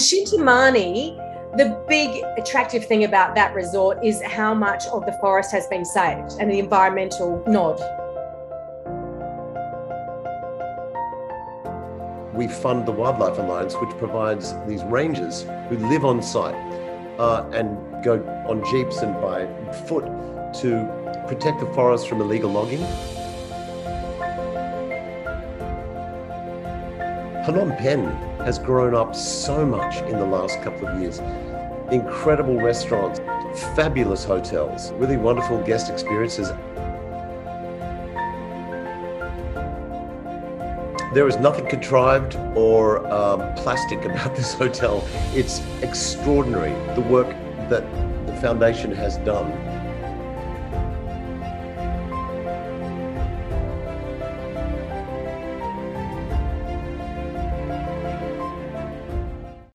Shinta Mani, the big attractive thing about that resort is how much of the forest has been saved and the environmental nod. We fund the Wildlife Alliance, which provides these rangers who live on site uh, and go on jeeps and by foot to protect the forest from illegal logging. Phnom Penh has grown up so much in the last couple of years. Incredible restaurants, fabulous hotels, really wonderful guest experiences. There is nothing contrived or um, plastic about this hotel. It's extraordinary the work that the foundation has done